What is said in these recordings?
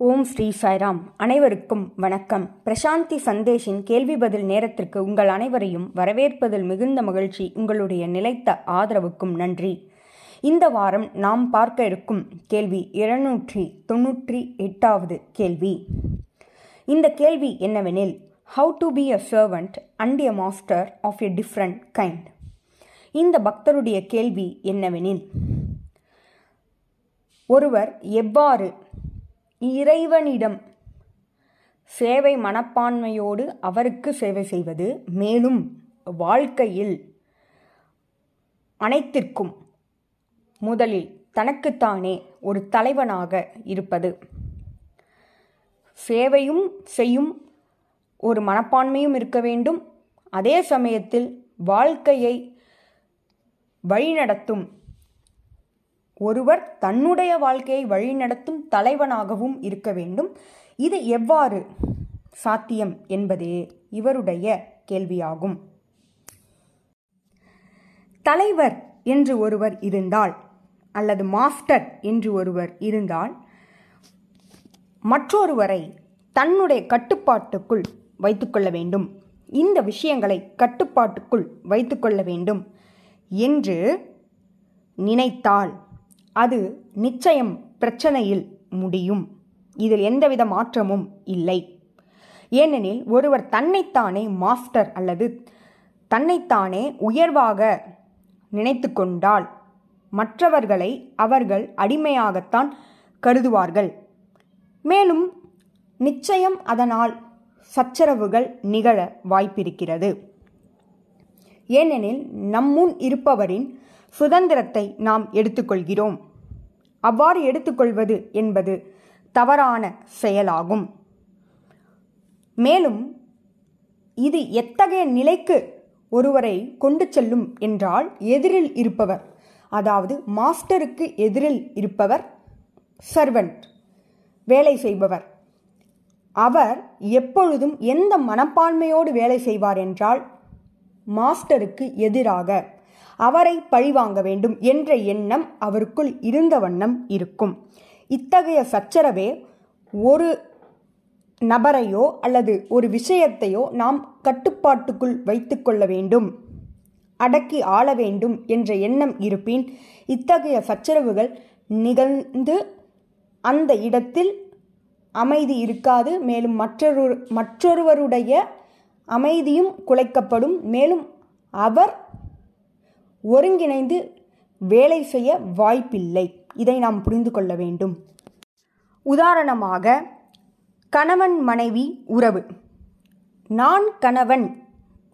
ஓம் ஸ்ரீ சாய்ராம். அனைவருக்கும் வணக்கம். பிரசாந்தி சந்தேஷின் கேள்வி பதில் நேரத்திற்கு உங்கள் அனைவரையும் வரவேற்பதில் மிகுந்த மகிழ்ச்சி உங்களுடைய நிலைத்த ஆதரவுக்கும் நன்றி. இந்த வாரம் நாம் பார்க்க இருக்கும் கேள்வி இருநூற்றி தொன்னூற்றி எட்டாவது கேள்வி. இந்த கேள்வி என்னவெனில் how to be a servant and a master of a different kind இந்த பக்தருடைய கேள்வி என்னவெனில் ஒருவர் எவ்வாறு இறைவனிடம் சேவை மனப்பான்மையோடு அவருக்கு சேவை செய்வது மேலும் வாழ்க்கையில் அனைத்திற்கும் முதலில் தனக்குத்தானே ஒரு தலைவனாக இருப்பது. சேவையும் செய்யும் ஒரு மனப்பான்மையும் இருக்க வேண்டும். அதே சமயத்தில் வாழ்க்கையை வழிநடத்தும் ஒருவர் தன்னுடைய வாழ்க்கையை வழிநடத்தும் தலைவனாகவும் இருக்க வேண்டும். இது எவ்வாறு சாத்தியம் என்பதே இவருடைய கேள்வியாகும். தலைவர் என்று ஒருவர் இருந்தால் அல்லது மாஸ்டர் என்று ஒருவர் இருந்தால் மற்றொருவரை தன்னுடைய கட்டுப்பாட்டுக்குள் வைத்துக்கொள்ள வேண்டும். இந்த விஷயங்களை கட்டுப்பாட்டுக்குள் வைத்துக்கொள்ள வேண்டும் என்று நினைத்தால் அது நிச்சயம் பிரச்சனையில் முடியும். இதில் எந்தவித மாற்றமும் இல்லை. ஏனெனில் ஒருவர் தன்னைத்தானே மாஸ்டர் அல்லது தன்னைத்தானே உயர்வாக நினைத்து கொண்டால் மற்றவர்களை அவர்கள் அடிமையாகத்தான் கருதுவார்கள். மேலும் நிச்சயம் அதனால் சச்சரவுகள் நிகழ வாய்ப்பிருக்கிறது. ஏனெனில் நம்முன் இருப்பவரின் சுதந்திரத்தை நாம் எடுத்துக்கொள்கிறோம். அவ்வாறு எடுத்துக்கொள்வது என்பது தவறான செயலாகும். மேலும் இது எத்தகைய நிலைக்கு ஒருவரை கொண்டு செல்லும் என்றால் எதிரில் இருப்பவர் அதாவது மாஸ்டருக்கு எதிரில் இருப்பவர் சர்வன்ட் வேலை செய்பவர். அவர் எப்பொழுதும் எந்த மனப்பான்மையோடு வேலை செய்வார் என்றால் மாஸ்டருக்கு எதிராக. அவரை பழிவாங்க வேண்டும் என்ற எண்ணம் அவருக்குள் இருந்த வண்ணம் இருக்கும். இத்தகைய சச்சரவே ஒரு நபரையோ அல்லது ஒரு விஷயத்தையோ நாம் கட்டுப்பாட்டுக்குள் வைத்துக்கொள்ள வேண்டும். அடக்கி ஆள வேண்டும் என்ற எண்ணம் இருப்பின் இத்தகைய சச்சரவுகள் நிகழ்ந்து அந்த இடத்தில் அமைதி இருக்காது. மேலும் மற்றொரு மற்றொருவருடைய அமைதியும் குலைக்கப்படும். மேலும் அவர் ஒருங்கிணைந்து வேலை செய்ய வாய்ப்பில்லை. இதை நாம் புரிந்து கொள்ள வேண்டும். உதாரணமாக கணவன் மனைவி உறவு. நான் கணவன்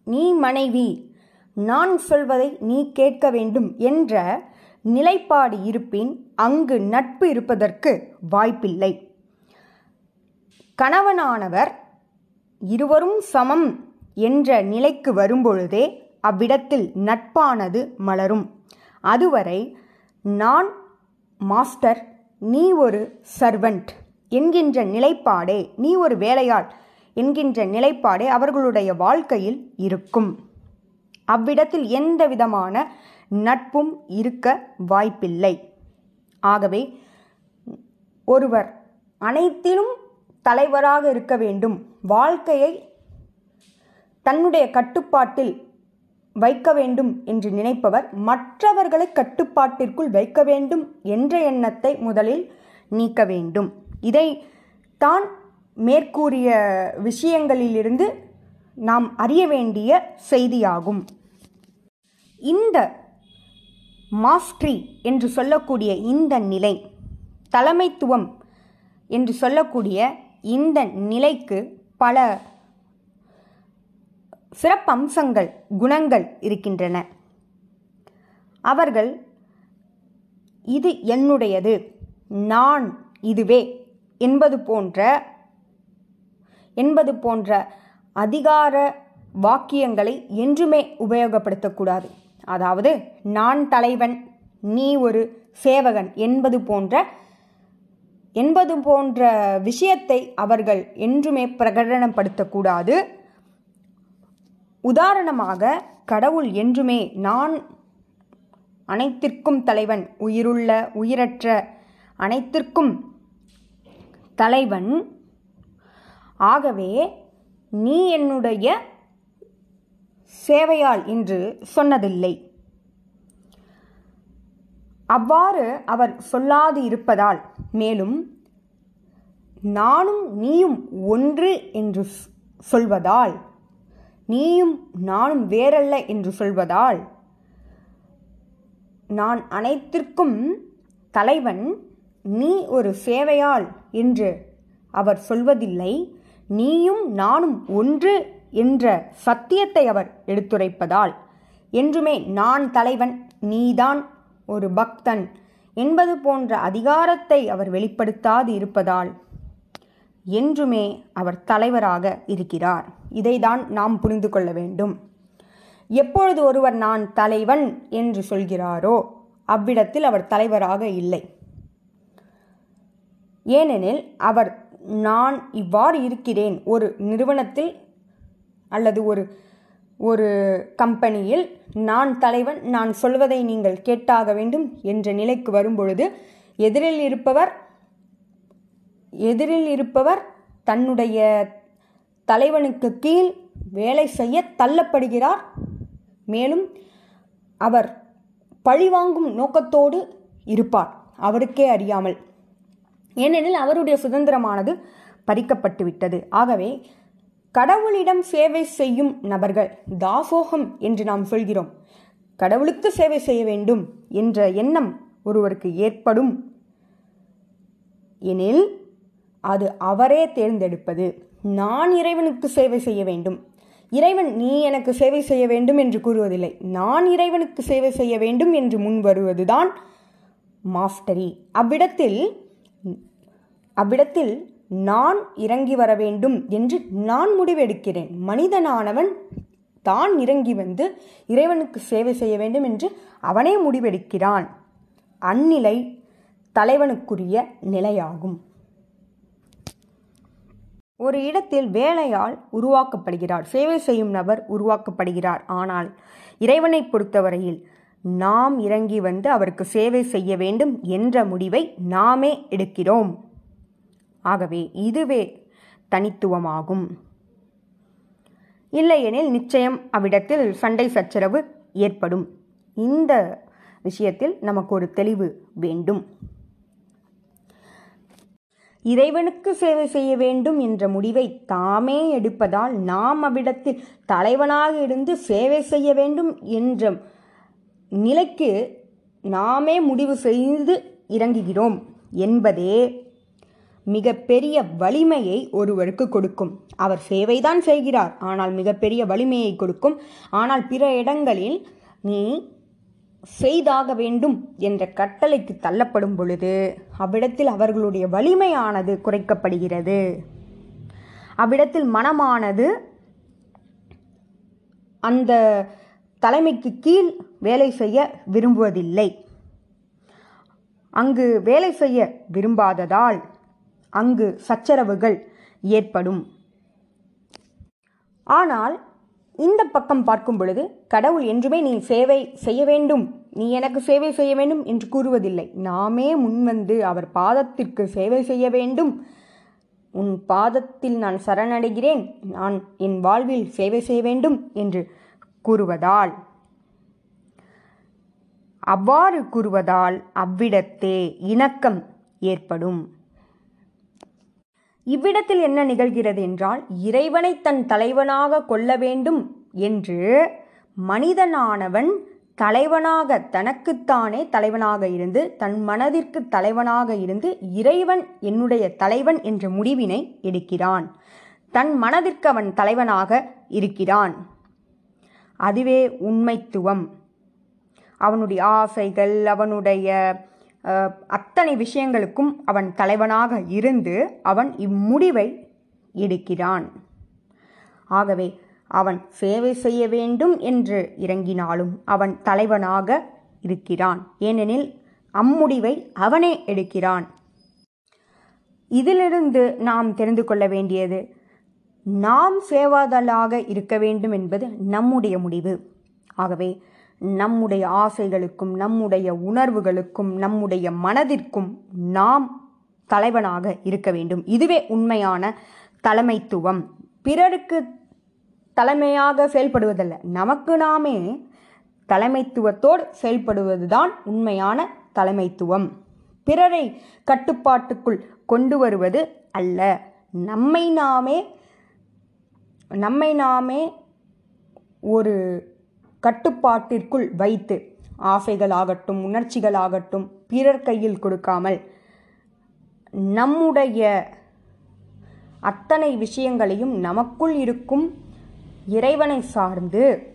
நீ மனைவி நான் சொல்வதை நீ கேட்க வேண்டும் என்ற நிலைப்பாடு இருப்பின் அங்கு நட்பு இருப்பதற்கு வாய்ப்பில்லை. கணவனானவர் இருவரும் சமம் என்ற நிலைக்கு வரும்பொழுதே அவ்விடத்தில் நட்பானது மலரும். அதுவரை நான் மாஸ்டர் நீ ஒரு சர்வன்ட் என்கின்ற நிலைப்பாடே நீ ஒரு வேலையாள் என்கின்ற நிலைப்பாடே அவர்களுடைய வாழ்க்கையில் இருக்கும். அவ்விடத்தில் எந்த விதமான நட்பும் இருக்க வாய்ப்பில்லை. ஆகவே ஒருவர் அனைத்திலும் தலைவராக இருக்க வேண்டும். வாழ்க்கையை தன்னுடைய கட்டுப்பாட்டில் வைக்க வேண்டும் என்று நினைப்பவர் மற்றவர்களை கட்டுப்பாட்டிற்குள் வைக்க வேண்டும் என்ற எண்ணத்தை முதலில் நீக்க வேண்டும். இதை தான் மேற்கூறிய விஷயங்களிலிருந்து நாம் அறிய வேண்டிய செய்தியாகும். இந்த மாஸ்ட்ரி என்று சொல்லக்கூடிய இந்த நிலை தலைமைத்துவம் என்று சொல்லக்கூடிய இந்த நிலைக்கு பல சிறப்பம்சங்கள் குணங்கள் இருக்கின்றன. அவர்கள் இது என்னுடையது நான் இதுவே என்பது போன்ற என்பது போன்ற அதிகார வாக்கியங்களை என்றுமே உபயோகப்படுத்தக்கூடாது. அதாவது நான் தலைவன் நீ ஒரு சேவகன் என்பது போன்ற என்பது போன்ற விஷயத்தை அவர்கள் என்றுமே பிரகடனப்படுத்தக்கூடாது. உதாரணமாக கடவுள் என்றுமே நான் அனைத்திற்கும் தலைவன் உயிருள்ள உயிரற்ற அனைத்திற்கும் தலைவன். ஆகவே நீ என்னுடைய சேவையால் என்று சொன்னதில்லை. அவ்வாறு அவர் சொல்லாது இருப்பதால் மேலும் நானும் நீயும் ஒன்று என்று சொல்வதால் நீயும் நானும் வேறல்ல என்று சொல்வதால் நான் அனைத்திற்கும் தலைவன் நீ ஒரு சேவையாள் என்று அவர் சொல்வதில்லை. நீயும் நானும் ஒன்று என்ற சத்தியத்தை அவர் எடுத்துரைப்பதால் என்றுமே நான் தலைவன் நீதான் ஒரு பக்தன் என்பது போன்ற அதிகாரத்தை அவர் வெளிப்படுத்தாது இருப்பதால் என்றுமே அவர் தலைவராக இருக்கிறார். இதைதான் நாம் புரிந்து கொள்ள வேண்டும். எப்பொழுது ஒருவர் நான் தலைவன் என்று சொல்கிறாரோ அவ்விடத்தில் அவர் தலைவராக இல்லை. ஏனெனில் அவர் நான் இவ்வாறு இருக்கிறேன். ஒரு நிறுவனத்தில் அல்லது ஒரு ஒரு கம்பெனியில் நான் தலைவன் நான் சொல்வதை நீங்கள் கேட்டாக வேண்டும் என்ற நிலைக்கு வரும்பொழுது எதிரில் இருப்பவர் எதிரில் இருப்பவர் தன்னுடைய தலைவனுக்கு கீழ் வேலை செய்ய தள்ளப்படுகிறார். மேலும் அவர் பழிவாங்கும் நோக்கத்தோடு இருப்பார். அவருக்கே அறியாமல். ஏனெனில் அவருடைய சுதந்திரமானது பறிக்கப்பட்டுவிட்டது. ஆகவே கடவுளிடம் சேவை செய்யும் நபர்கள் தாசோகம் என்று நாம் சொல்கிறோம். கடவுளுக்கு சேவை செய்ய வேண்டும் என்ற எண்ணம் ஒருவருக்கு ஏற்படும். எனில் அது அவரே தேர்ந்தெடுப்பது. நான் இறைவனுக்கு சேவை செய்ய வேண்டும். இறைவன் நீ எனக்கு சேவை செய்ய வேண்டும் என்று கூறுவதில்லை. நான் இறைவனுக்கு சேவை செய்ய வேண்டும் என்று முன் வருவதுதான் மாஸ்டரி. அவ்விடத்தில் அவ்விடத்தில் நான் இறங்கி வர வேண்டும் என்று நான் முடிவெடுக்கிறேன். மனிதனானவன் தான் இறங்கி வந்து இறைவனுக்கு சேவை செய்ய வேண்டும் என்று அவனே முடிவெடுக்கிறான். அந்நிலை தலைவனுக்குரிய நிலையாகும். ஒரு இடத்தில் வேலையால் உருவாக்கப்படுகிறார். சேவை செய்யும் நபர் உருவாக்கப்படுகிறார். ஆனால் இறைவனை பொறுத்தவரையில் நாம் இறங்கி வந்து அவருக்கு சேவை செய்ய வேண்டும் என்ற முடிவை நாமே எடுக்கிறோம். ஆகவே இதுவே தனித்துவமாகும். இல்லையெனில் நிச்சயம் அவ்விடத்தில் சண்டை சச்சரவு ஏற்படும். இந்த விஷயத்தில் நமக்கு ஒரு தெளிவு வேண்டும். இறைவனுக்கு சேவை செய்ய வேண்டும் என்ற முடிவை தாமே எடுப்பதால் நாம் அவ்விடத்தில் தலைவனாக இருந்து சேவை செய்ய வேண்டும் என்ற நிலைக்கு நாமே முடிவு செய்து இறங்குகிறோம் என்பதே மிகப்பெரிய வலிமையை ஒருவருக்கு கொடுக்கும். அவர் சேவைதான் செய்கிறார். ஆனால் மிகப்பெரிய வலிமையை கொடுக்கும். ஆனால் பிற இடங்களில் நீ செய்தாக வேண்டும் என்ற கட்டளைக்கு தள்ளப்படும் பொழுது அவ்விடத்தில் அவர்களுடைய வலிமையானது குறைக்கப்படுகிறது. அவ்விடத்தில் மனமானது அந்த தலைமைக்கு கீழ் வேலை செய்ய விரும்புவதில்லை. அங்கு வேலை செய்ய விரும்பாததால் அங்கு சச்சரவுகள் ஏற்படும். ஆனால் இந்த பக்கம் பார்க்கும் பொழுது கடவுள் என்றுமே நீ சேவை செய்ய வேண்டும். நீ எனக்கு சேவை செய்ய வேண்டும் என்று கூறுவதில்லை. நாமே முன்வந்து அவர் பாதத்திற்கு சேவை செய்ய வேண்டும். உன் பாதத்தில் நான் சரணடைகிறேன். நான் என் வாழ்வில் சேவை செய்ய வேண்டும் என்று கூறுவதால் அவ்வாறு கூறுவதால் அவ்விடத்தே இணக்கம் ஏற்படும். இவ்விடத்தில் என்ன நிகழ்கிறது என்றால் இறைவனை தன் தலைவனாக கொள்ள வேண்டும் என்று மனிதனானவன் தலைவனாக தனக்குத்தானே தலைவனாக இருந்து தன் மனதிற்கு தலைவனாக இருந்து இறைவன் என்னுடைய தலைவன் என்ற முடிவினை எடுக்கிறான். தன் மனதிற்கு அவன் தலைவனாக இருக்கிறான். அதுவே உண்மைத்துவம். அவனுடைய ஆசைகள் அவனுடைய அத்தனை விஷயங்களுக்கும் அவன் தலைவனாக இருந்து அவன் இம்முடிவை எடுக்கிறான். ஆகவே அவன் சேவை செய்ய வேண்டும் என்று இறங்கினாலும் அவன் தலைவனாக இருக்கிறான். ஏனெனில் அம்முடிவை அவனே எடுக்கிறான். இதிலிருந்து நாம் தெரிந்து கொள்ள வேண்டியது நாம் சேவாதலாக இருக்க வேண்டும் என்பது நம்முடைய முடிவு. ஆகவே நம்முடைய ஆசைகளுக்கும் நம்முடைய உணர்வுகளுக்கும் நம்முடைய மனதிற்கும் நாம் தலைவனாக இருக்க வேண்டும். இதுவே உண்மையான தலைமைத்துவம். பிறருக்கு தலைமையாக செயல்படுவதல்ல. நமக்கு நாமே தலைமைத்துவத்தோடு செயல்படுவதுதான் உண்மையான தலைமைத்துவம். பிறரை கட்டுப்பாட்டுக்குள் கொண்டு வருவது அல்ல. நம்மை நாமே நம்மை நாமே ஒரு கட்டுப்பாட்டிற்குள் வைத்து ஆசைகளாகட்டும் உணர்ச்சிகளாகட்டும் பிறர் கையில் கொடுக்காமல் நம்முடைய அத்தனை விஷயங்களையும் நமக்குள் இருக்கும் இறைவனை சார்ந்து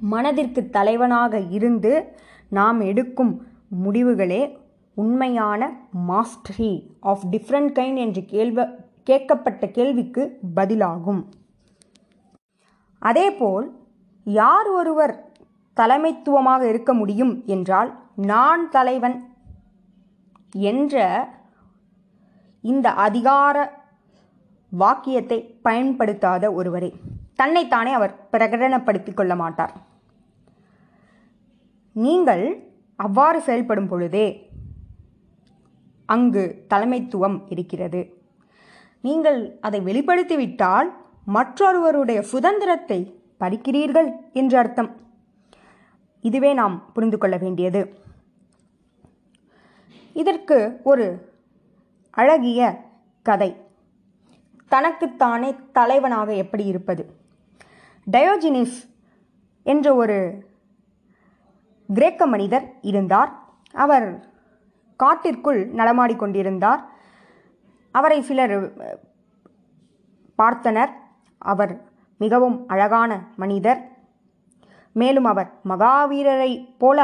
மனதிற்கு தலைவனாக இருந்து நாம் எடுக்கும் முடிவுகளே உண்மையான மாஸ்டரி ஆஃப் டிஃப்ரெண்ட் கைண்ட் என்று கேள்வ கேட்கப்பட்ட கேள்விக்கு பதிலாகும். அதேபோல் யார் ஒருவர் தலைமைத்துவமாக இருக்க முடியும் என்றால் நான் தலைவன் என்ற இந்த அதிகார வாக்கியத்தை பயன்படுத்தாத ஒருவரே. தன்னைத்தானே அவர் பிரகடனப்படுத்திக் கொள்ள மாட்டார். நீங்கள் அவ்வாறு செயல்படும் பொழுதே அங்கு தலைமைத்துவம் இருக்கிறது. நீங்கள் அதை வெளிப்படுத்திவிட்டால் மற்றொருவருடைய சுதந்திரத்தை பறிக்கிறீர்கள் என்று அர்த்தம். இதுவே நாம் புரிந்து கொள்ள வேண்டியது. இதற்கு ஒரு அழகிய கதை. தனக்குத்தானே தலைவனாக எப்படி இருப்பது? டயோஜினிஸ் என்ற ஒரு கிரேக்க மனிதர் இருந்தார். அவர் காட்டிற்குள் நடமாடிக்கொண்டிருந்தார் அவரை சிலர் பார்த்தனர். அவர் மிகவும் அழகான மனிதர். மேலும் அவர் மகாவீரரை போல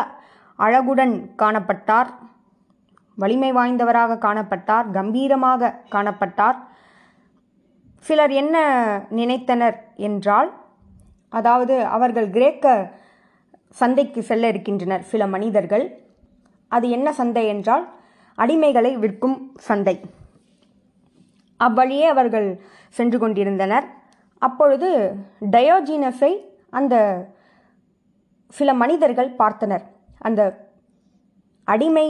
அழகுடன் காணப்பட்டார். வலிமை வாய்ந்தவராக காணப்பட்டார். கம்பீரமாக காணப்பட்டார். சிலர் என்ன நினைத்தனர் என்றால் அதாவது அவர்கள் கிரேக்க சந்தைக்கு செல்ல இருக்கின்றனர் சில மனிதர்கள். அது என்ன சந்தை என்றால் அடிமைகளை விற்கும் சந்தை. அவ்வழியே அவர்கள் சென்று கொண்டிருந்தனர். அப்பொழுது டயோஜீனஸை அந்த சில மனிதர்கள் பார்த்தனர். அந்த அடிமை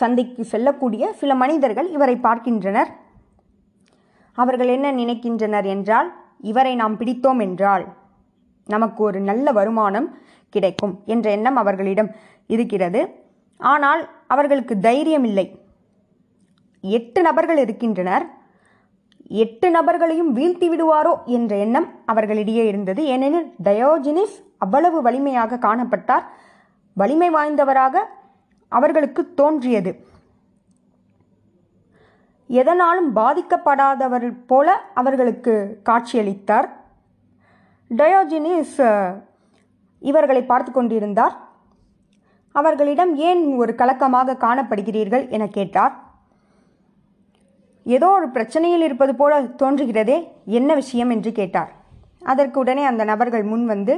சந்தைக்கு செல்லக்கூடிய சில மனிதர்கள் இவரை பார்க்கின்றனர். அவர்கள் என்ன நினைக்கின்றனர் என்றால் இவரை நாம் பிடித்தோம் என்றால் நமக்கு ஒரு நல்ல வருமானம் கிடைக்கும் என்ற எண்ணம் அவர்களிடம் இருக்கிறது. ஆனால் அவர்களுக்கு தைரியம் இல்லை. எட்டு நபர்கள் இருக்கின்றனர். எட்டு நபர்களையும் வீழ்த்தி விடுவாரோ என்ற எண்ணம் அவர்களிடையே இருந்தது. ஏனெனில் டயோஜினிஸ் அவ்வளவு வலிமையாக காணப்பட்டார். வலிமை வாய்ந்தவராக அவர்களுக்கு தோன்றியது. எதனாலும் பாதிக்கப்படாதவர் போல அவர்களுக்கு காட்சியளித்தார். டயோஜினிஸ் இவர்களை பார்த்து கொண்டிருந்தார். அவர்களிடம் ஏன் ஒரு கலக்கமாக காணப்படுகிறீர்கள் என கேட்டார். ஏதோ ஒரு பிரச்சனையில் இருப்பது போல தோன்றுகிறதே என்ன விஷயம் என்று கேட்டார். அதற்கு உடனே அந்த நபர்கள் முன் வந்து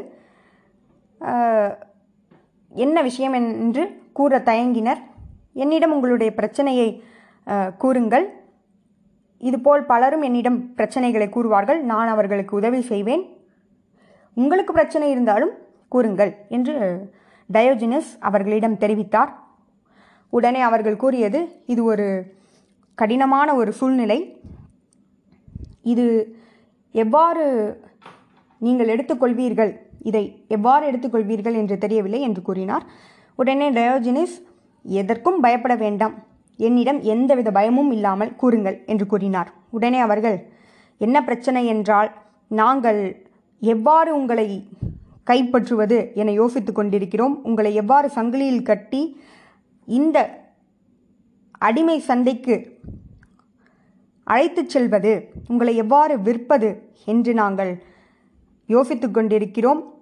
என்ன விஷயம் என்று கூற தயங்கினர். என்னிடம் உங்களுடைய பிரச்சனையை கூறுங்கள். இதுபோல் பலரும் என்னிடம் பிரச்சனைகளை கூறுவார்கள். நான் அவர்களுக்கு உதவி செய்வேன். உங்களுக்கு பிரச்சனை இருந்தாலும் கூறுங்கள் என்று டயோஜினஸ் அவர்களிடம் தெரிவித்தார். உடனே அவர்கள் கூறியது இது ஒரு கடினமான ஒரு சூழ்நிலை. இது எவ்வாறு நீங்கள் எடுத்துக்கொள்வீர்கள்? இதை எவ்வாறு எடுத்துக்கொள்வீர்கள் என்று தெரியவில்லை என்று கூறினார். உடனே டயோஜினிஸ் எதற்கும் பயப்பட வேண்டாம். என்னிடம் எந்தவித பயமும் இல்லாமல் கூறுங்கள் என்று கூறினார். உடனே அவர்கள் என்ன பிரச்சனை என்றால் நாங்கள் எவ்வாறு உங்களை கைப்பற்றுவது? என யோசித்து கொண்டிருக்கிறோம். உங்களை எவ்வாறு சங்கிலியில் கட்டி இந்த அடிமை சந்தைக்கு அழைத்துச் செல்வது உங்களை எவ்வாறு விற்பது என்று நாங்கள் யோசித்து கொண்டிருக்கிறோம்.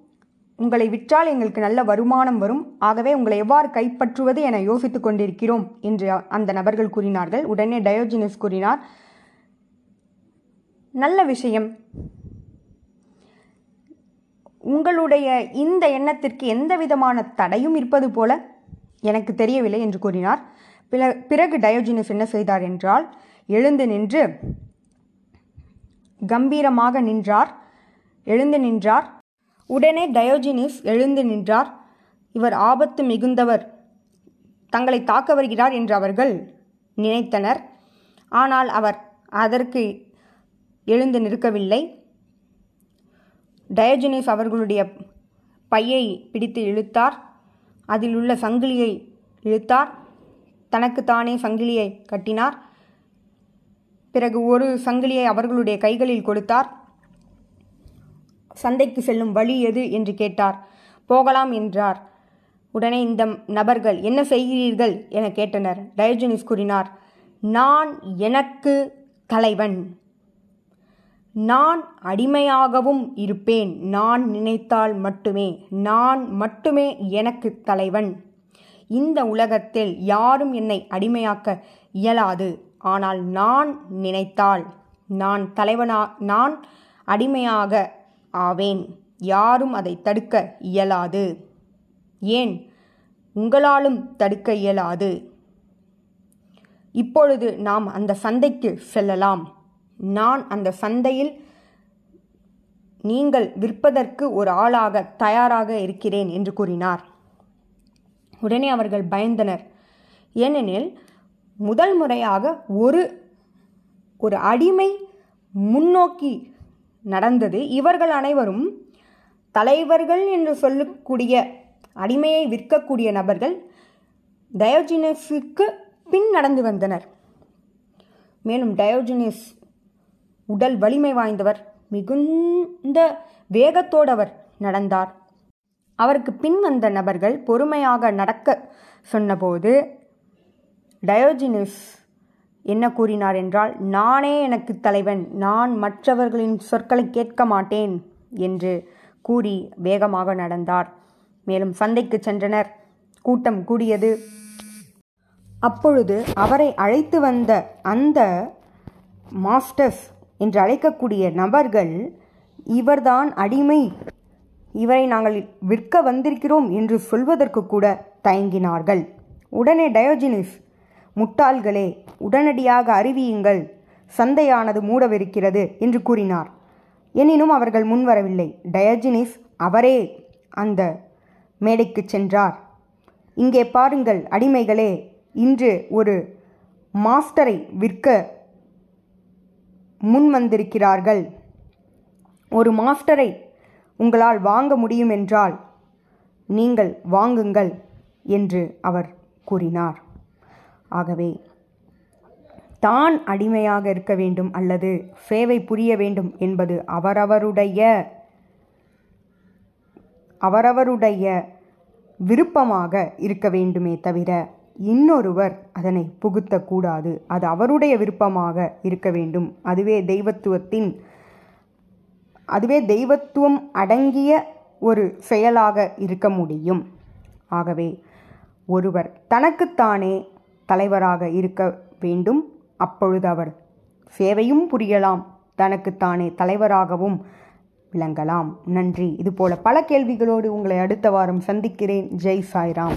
உங்களை விற்றால் எங்களுக்கு நல்ல வருமானம் வரும். ஆகவே உங்களை எவ்வாறு கைப்பற்றுவது என யோசித்து கொண்டிருக்கிறோம் என்று அந்த நபர்கள் கூறினார்கள். உடனே டயோஜினஸ் கூறினார் நல்ல விஷயம். உங்களுடைய இந்த எண்ணத்திற்கு எந்த விதமான தடையும் இருப்பது போல எனக்கு தெரியவில்லை என்று கூறினார். பிறகு டயோஜினஸ் என்ன செய்தார் என்றால் எழுந்து நின்று கம்பீரமாக நின்றார். எழுந்து நின்றார். உடனே டயோஜினிஸ் எழுந்து நின்றார். இவர் ஆபத்து மிகுந்தவர் தங்களை தாக்க வருகிறார் என்று அவர்கள் நினைத்தனர். ஆனால் அவர் அதற்கு எழுந்து நிற்கவில்லை. டயோஜினிஸ் அவர்களுடைய பையை பிடித்து இழுத்தார். அதில் உள்ள சங்கிலியை இழுத்தார். தனக்குத்தானே சங்கிலியை கட்டினார். பிறகு ஒரு சங்கிலியை அவர்களுடைய கைகளில் கொடுத்தார். சந்தைக்கு செல்லும் வழி எது என்று கேட்டார். போகலாம் என்றார். உடனே இந்த நபர்கள் என்ன செய்கிறீர்கள்? என கேட்டனர். டயஜனிஸ் கூறினார் நான் எனக்கு தலைவன். நான் அடிமையாகவும் இருப்பேன். நான் நினைத்தால் மட்டுமே. நான் மட்டுமே எனக்கு தலைவன். இந்த உலகத்தில் யாரும் என்னை அடிமையாக்க இயலாது. ஆனால் நான் நினைத்தால் நான் தலைவனா நான் அடிமையாக ஆவேன். யாரும் அதை தடுக்க இயலாது. ஏன்? உங்களாலும் தடுக்க இயலாது. இப்பொழுது நாம் அந்த சந்தைக்கு செல்லலாம். நான் அந்த சந்தையில் நீங்கள் விற்பதற்கு ஒரு ஆளாக தயாராக இருக்கிறேன் என்று கூறினார். உடனே அவர்கள் பயந்தனர். ஏனெனில் முதல் முறையாக ஒரு ஒரு அடிமை முன்னோக்கி நடந்தது. இவர்கள் அனைவரும் தலைவர்கள் என்று சொல்லக்கூடிய அடிமையை விற்கக்கூடிய நபர்கள் டயோஜினஸுக்கு பின் நடந்து வந்தனர். மேலும் டயோஜினஸ் உடல் வலிமை வாய்ந்தவர் மிகுந்த வேகத்தோடவர் நடந்தார். அவருக்கு பின் வந்த நபர்கள் பொறுமையாக நடக்க சொன்னபோது டயோஜினிஸ் என்ன கூறினார் என்றால் நானே எனக்கு தலைவன் நான் மற்றவர்களின் சொற்களை கேட்க மாட்டேன் என்று கூறி வேகமாக நடந்தார். மேலும் சந்தைக்கு சென்றனர். கூட்டம் கூடியது. அப்பொழுது அவரை அழைத்து வந்த அந்த மாஸ்டர்ஸ் என்று அழைக்கக்கூடிய நபர்கள் இவர்தான் அடிமை இவரை நாங்கள் விற்க வந்திருக்கிறோம் என்று சொல்வதற்கு கூட தயங்கினார்கள். உடனே டயோஜினிஸ் முட்டாள்களே உடனடியாக அறிவியுங்கள் சந்தையானது மூடவிருக்கிறது என்று கூறினார். எனினும் அவர்கள் முன்வரவில்லை. டயஜினிஸ் அவரே அந்த மேடைக்கு சென்றார். இங்கே பாருங்கள் அடிமைகளே இன்று ஒரு மாஸ்டரை விற்க முன் வந்திருக்கிறார்கள் ஒரு மாஸ்டரை உங்களால் வாங்க முடியும் என்றால் நீங்கள் வாங்குங்கள் என்று அவர் கூறினார். ஆகவே தான் அடிமையாக இருக்க வேண்டும் அல்லது சேவை புரிய வேண்டும் என்பது அவரவருடைய அவரவருடைய விருப்பமாக இருக்க வேண்டுமே தவிர இன்னொருவர் அதனை புகுத்தக்கூடாது. அது அவருடைய விருப்பமாக இருக்க வேண்டும். அதுவே தெய்வத்துவத்தின் அதுவே தெய்வத்துவம் அடங்கிய ஒரு செயலாக இருக்க முடியும். ஆகவே ஒருவர் தனக்குத்தானே தலைவராக இருக்க வேண்டும். அப்பொழுது அவர் சேவையும் புரியலாம். தனக்குத்தானே தலைவராகவும் விளங்கலாம். நன்றி. இதுபோல பல கேள்விகளோடு உங்களை அடுத்த வாரம் சந்திக்கிறேன். ஜெய் சாய்ராம்.